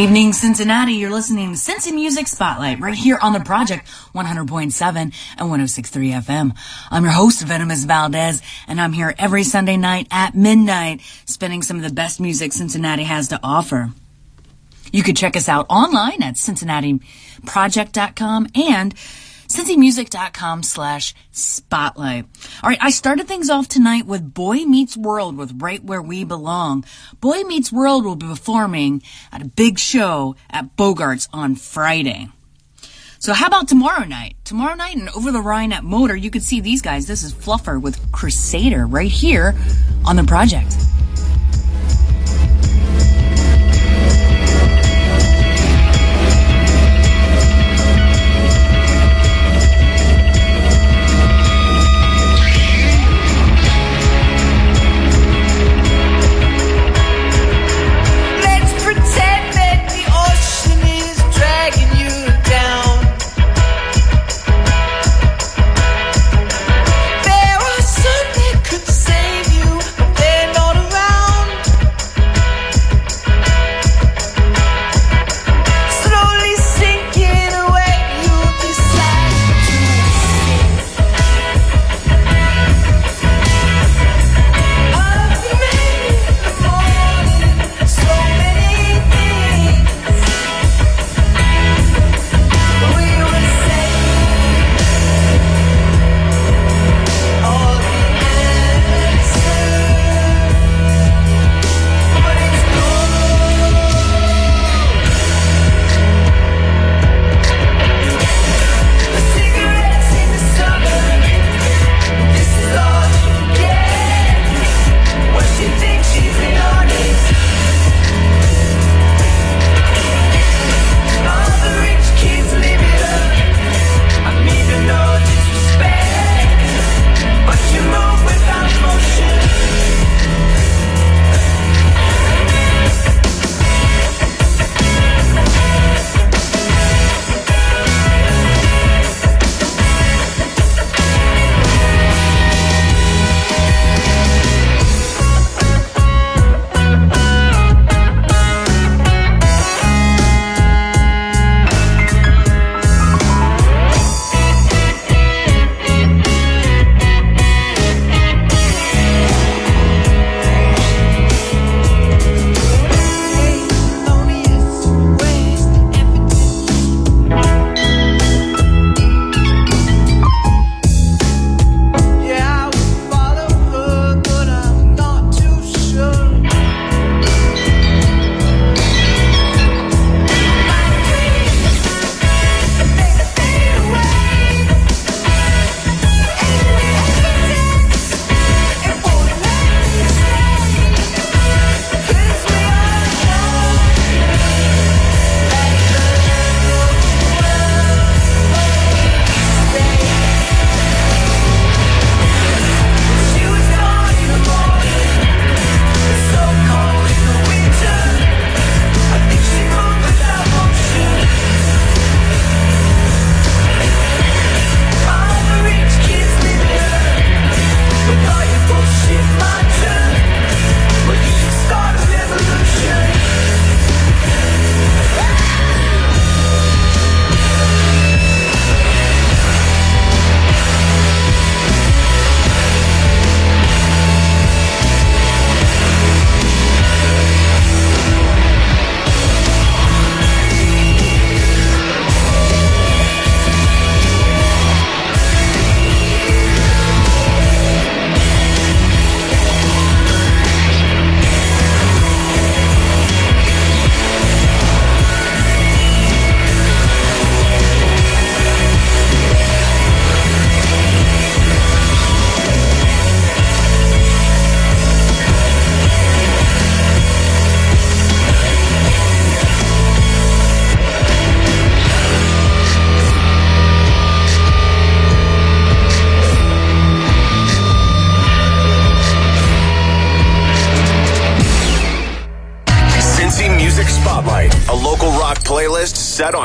evening, Cincinnati. You're listening to Cincy Music Spotlight right here on the Project 100.7 and 106.3 FM. I'm your host, Venomous Valdez, and I'm here every Sunday night at midnight, spinning some of the best music Cincinnati has to offer. You can check us out online at cincinnatiproject.com and cincymusic.com slash spotlight. All right, I started things off tonight with Boy Meets World with Right Where We Belong. Boy Meets World will be performing at a big show at Bogarts on Friday. So how about tomorrow night? Tomorrow night and over the Rhine at Motor, you can see these guys. This is Fluffer with Crusader right here on the project.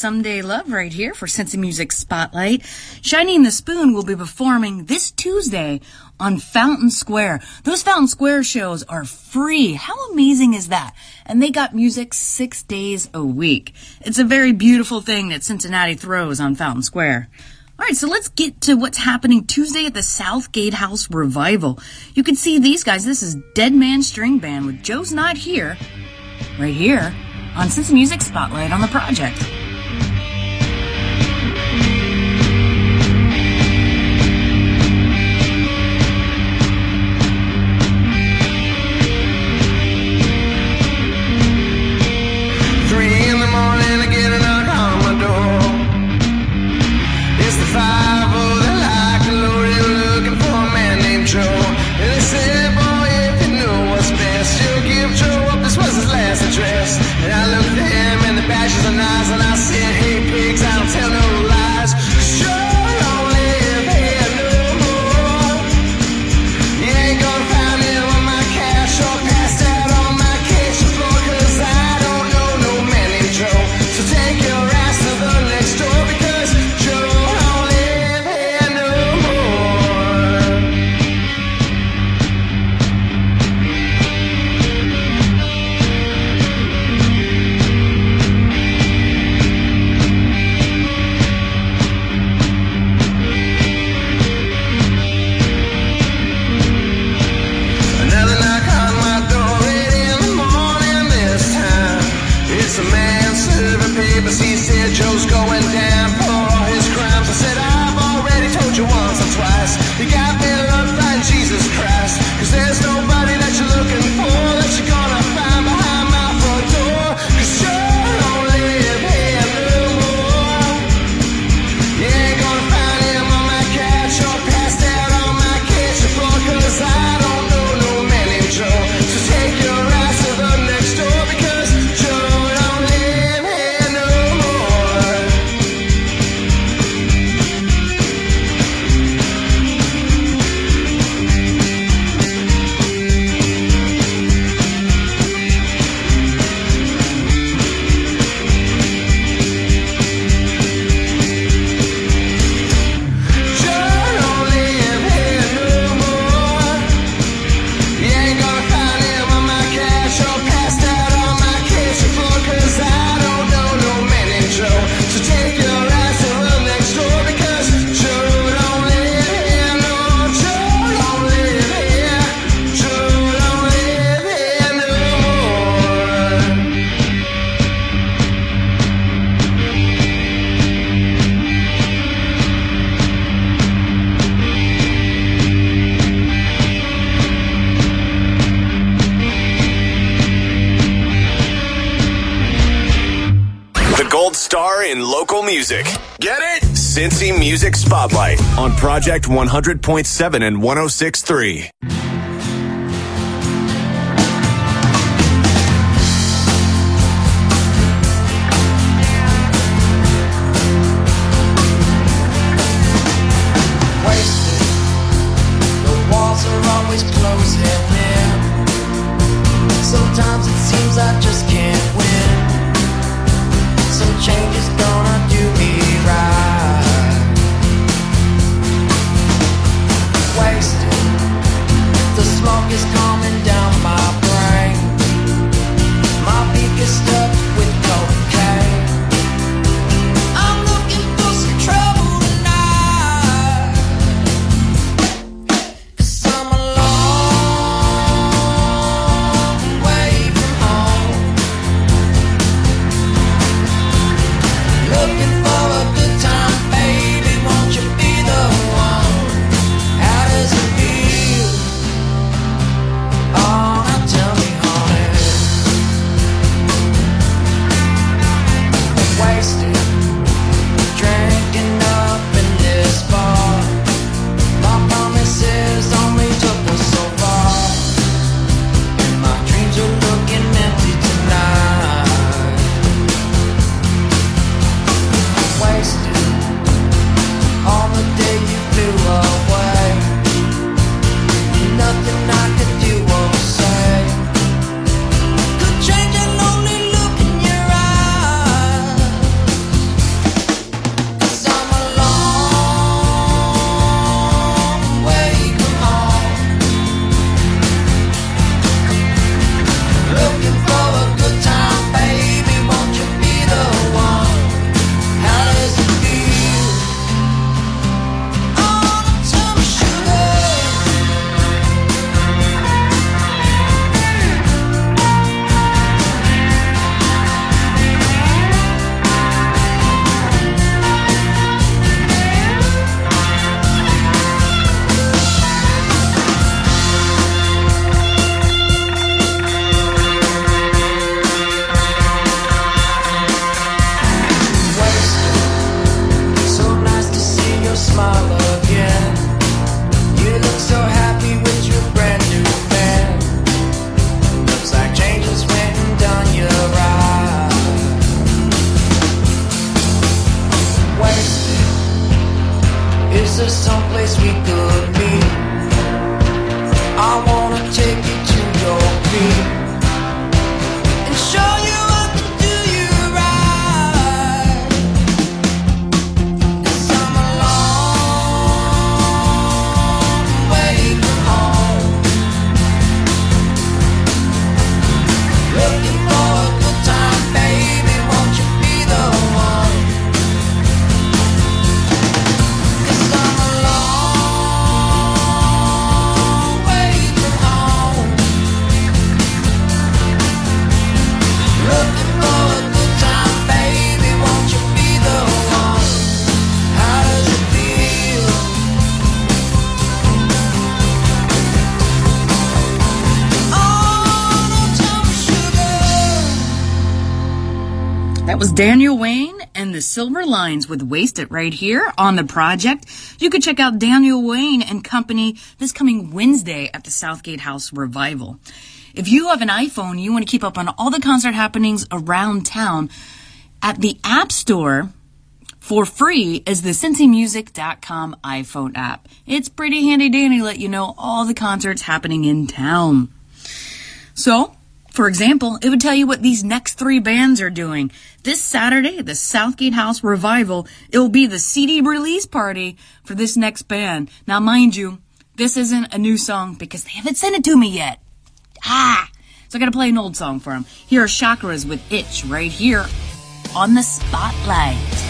Someday Love right here for Cincy Music Spotlight. Shining the Spoon will be performing this Tuesday on Fountain Square. Those Fountain Square shows are free. How amazing is that? And they got music six days a week. It's a very beautiful thing that Cincinnati throws on Fountain Square. All right, so let's get to what's happening Tuesday at the Southgate House Revival. You can see these guys. This is Dead Man String Band with Joe's Not Here, right here on Cincy Music Spotlight on the project. Cincy Music Get it? Cynthia Music Spotlight on Project 100.7 and 106.3. was Daniel Wayne and the Silver Lines with Waste It right here on the project. You could check out Daniel Wayne and company this coming Wednesday at the Southgate House Revival. If you have an iPhone, you want to keep up on all the concert happenings around town at the App Store for free is the cincymusic.com iPhone app. It's pretty handy dandy let you know all the concerts happening in town. So, for example, it would tell you what these next three bands are doing. This Saturday at the Southgate House Revival, it will be the CD release party for this next band. Now, mind you, this isn't a new song because they haven't sent it to me yet. Ah! So I gotta play an old song for them. Here are Chakras with Itch right here on the Spotlight.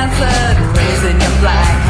answered, raising your flag.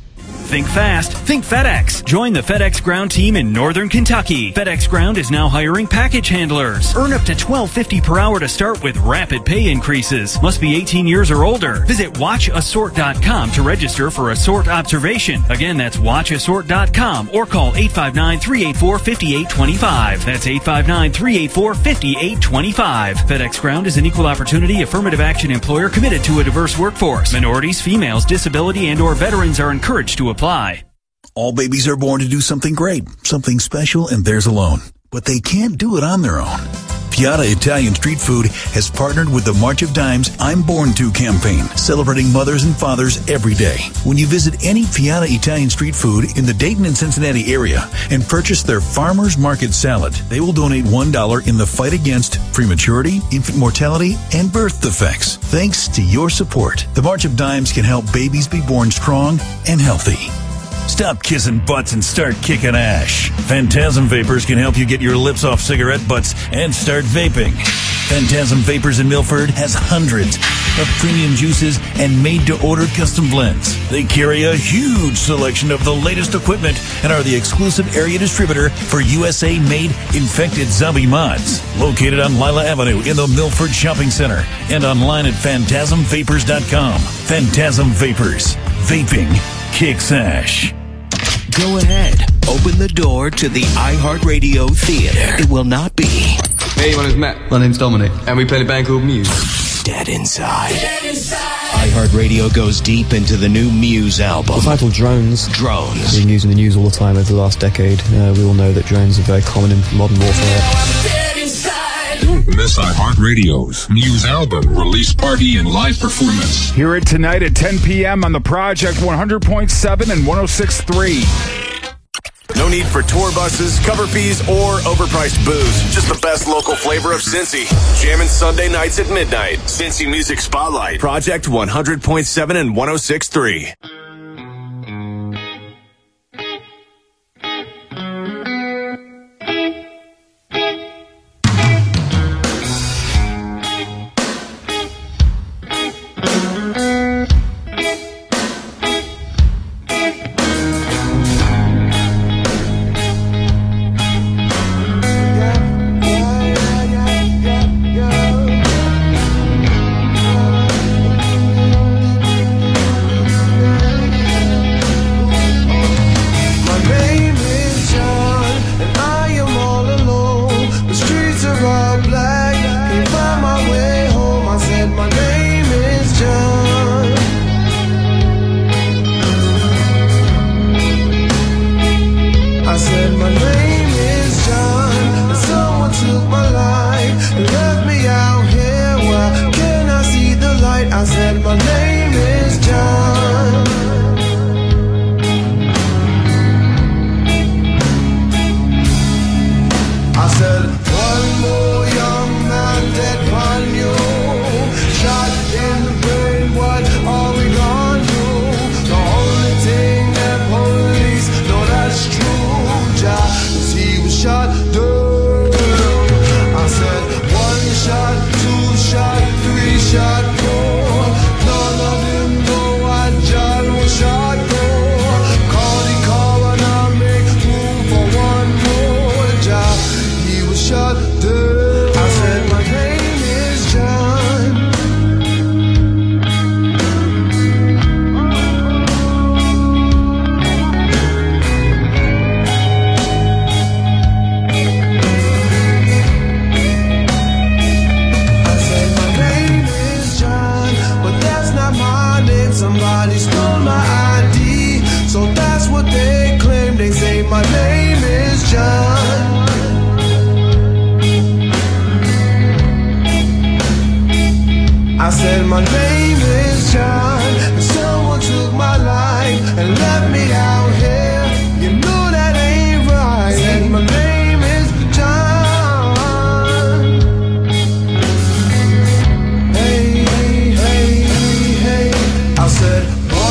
Think fast. Think FedEx. Join the FedEx Ground team in Northern Kentucky. FedEx Ground is now hiring package handlers. Earn up to $12.50 per hour to start with rapid pay increases. Must be 18 years or older. Visit watchasort.com to register for Assort observation. Again, that's watchasort.com or call 859-384-5825. That's 859-384-5825. FedEx Ground is an equal opportunity affirmative action employer committed to a diverse workforce. Minorities, females, disability, and or veterans are encouraged to apply. All babies are born to do something great, something special, and theirs alone. But they can't do it on their own. Piada Italian Street Food has partnered with the March of Dimes I'm Born To campaign, celebrating mothers and fathers every day. When you visit any Piada Italian Street Food in the Dayton and Cincinnati area and purchase their Farmer's Market salad, they will donate $1 in the fight against prematurity, infant mortality, and birth defects. Thanks to your support, the March of Dimes can help babies be born strong and healthy. Stop kissing butts and start kicking ash. Phantasm Vapors can help you get your lips off cigarette butts and start vaping. Phantasm Vapors in Milford has hundreds of premium juices and made to order custom blends. They carry a huge selection of the latest equipment and are the exclusive area distributor for USA made infected zombie mods. Located on Lila Avenue in the Milford Shopping Center and online at phantasmvapors.com. Phantasm Vapors. Vaping kicks ash. Go ahead. Open the door to the iHeartRadio Theater. It will not be. Hey, my name's Matt. My name's Dominic. And we play the band called Muse. Dead Inside. Dead Inside. iHeartRadio goes deep into the new Muse album. The title Drones. Drones. Being used in the news all the time over the last decade. Uh, we all know that drones are very common in modern warfare. Miss iHeartRadio's Muse album release party and live performance. Hear it tonight at 10 p.m. on the Project 100.7 and 106.3. No need for tour buses, cover fees, or overpriced booze. Just the best local flavor of Cincy. Jamming Sunday nights at midnight. Cincy Music Spotlight. Project 100.7 and 106.3.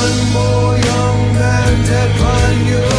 one more young man dead upon you.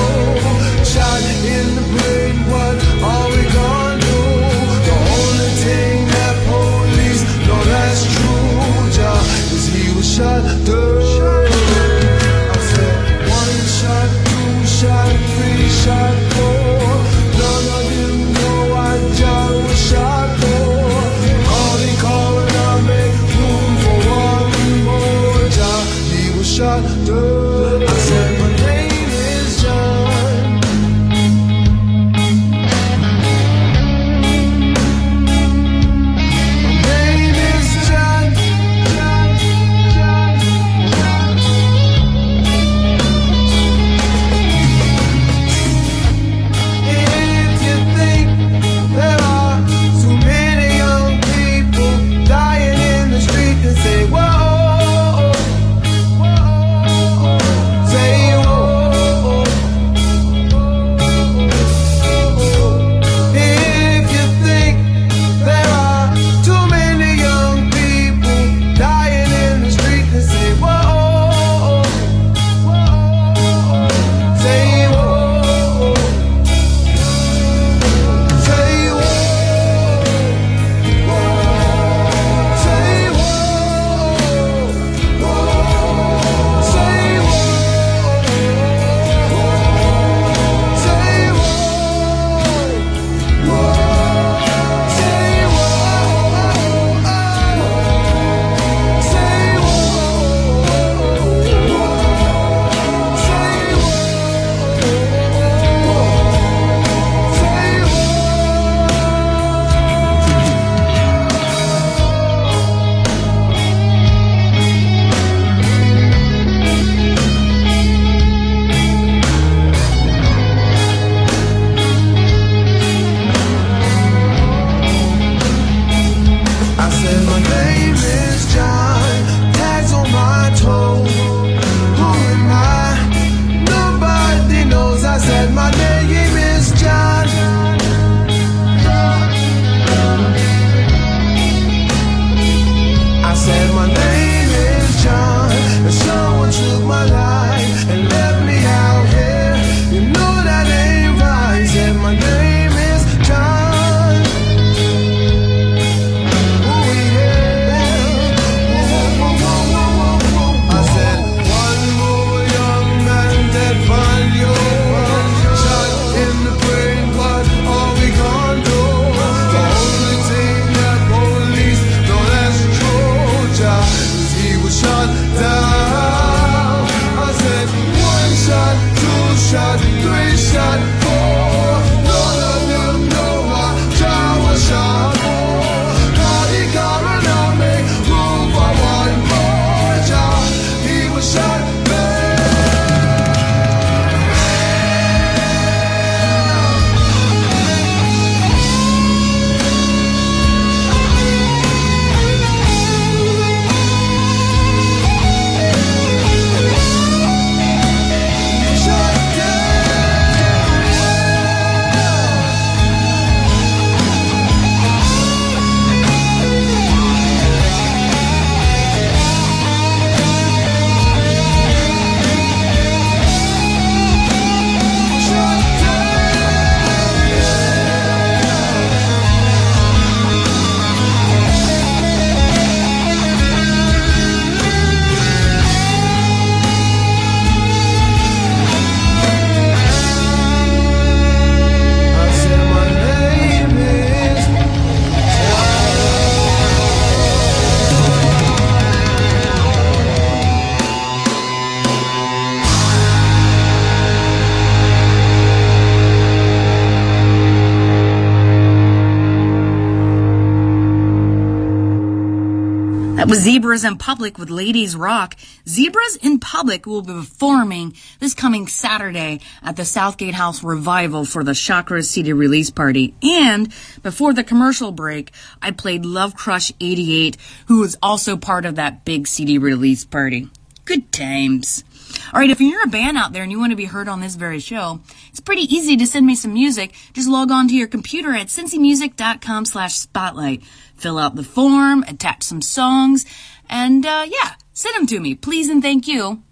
Zebras in Public with Ladies Rock. Zebras in Public will be performing this coming Saturday at the Southgate House Revival for the Chakra CD release party. And before the commercial break, I played Love Crush 88, who was also part of that big CD release party. Good times. All right, if you're a band out there and you want to be heard on this very show, it's pretty easy to send me some music. Just log on to your computer at cincymusic.com slash spotlight. Fill out the form, attach some songs, and uh, yeah, send them to me, please and thank you.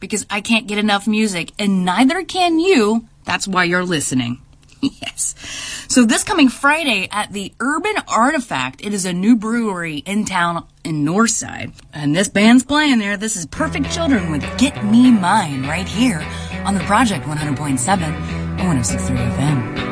Because I can't get enough music, and neither can you. That's why you're listening. yes. So this coming Friday at the Urban Artifact, it is a new brewery in town in Northside. And this band's playing there. This is Perfect Children with Get Me Mine right here on the Project 100.7 and 106.3 FM.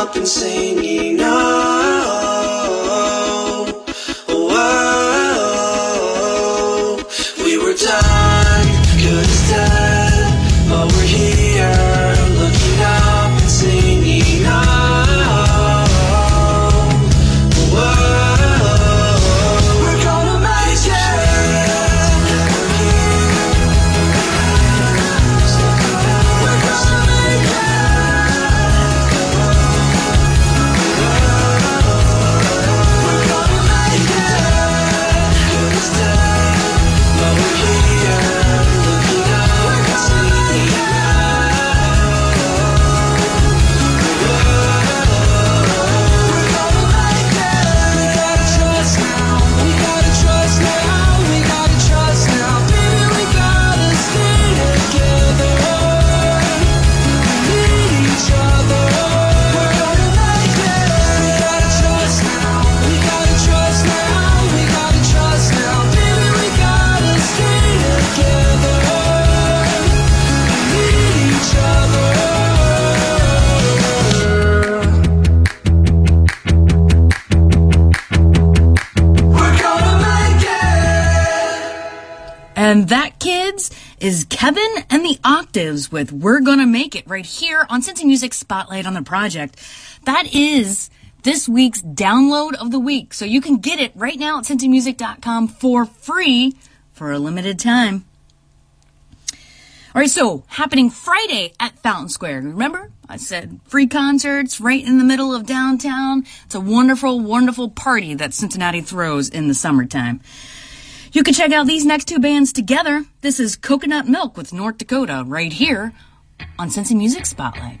up and singing. Oh. With We're Gonna Make It right here on Cincy Music Spotlight on the Project. That is this week's download of the week. So you can get it right now at cincymusic.com for free for a limited time. All right, so happening Friday at Fountain Square. Remember, I said free concerts right in the middle of downtown. It's a wonderful, wonderful party that Cincinnati throws in the summertime. You can check out these next two bands together. This is Coconut Milk with North Dakota right here on Cincy Music Spotlight.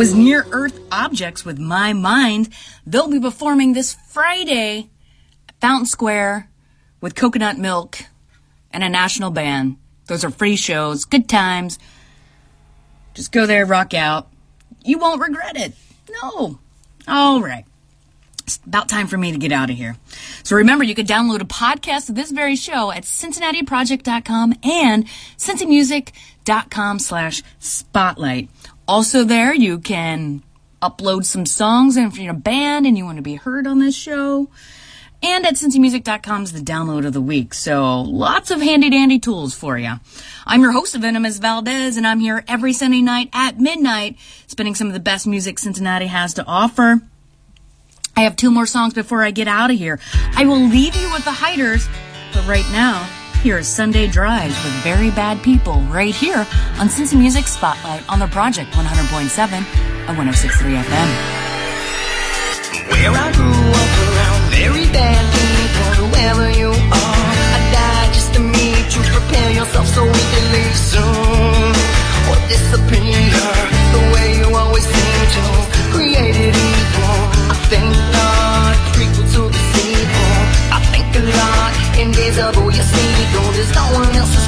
Earth Objects with My Mind. They'll be performing this Friday at Fountain Square with Coconut Milk and a national band. Those are free shows, good times. Just go there, rock out. You won't regret it. No. All right. It's about time for me to get out of here. So remember, you can download a podcast of this very show at CincinnatiProject.com and CincyMusic.com slash spotlight. Also there, you can upload some songs and if you're in a band and you want to be heard on this show. And at CincyMusic.com is the download of the week. So lots of handy dandy tools for you. I'm your host, Venomous Valdez, and I'm here every Sunday night at midnight, spinning some of the best music Cincinnati has to offer. I have two more songs before I get out of here. I will leave you with the Hiders, but right now, here is Sunday Drives with Very Bad People right here on Cincy Music Spotlight on the Project 100.7 and 106.3 FM. Where I grew up around very bad people, whoever you are, I died just to meet you. Prepare yourself so we can leave soon. Or disappear the way you always seem to. Created evil. I thank God, prequel to invisible, you see, though there's no one else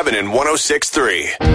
100.7 and 106.3.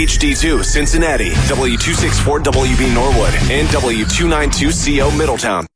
HD2 Cincinnati, W264 WB Norwood, and W292CO Middletown.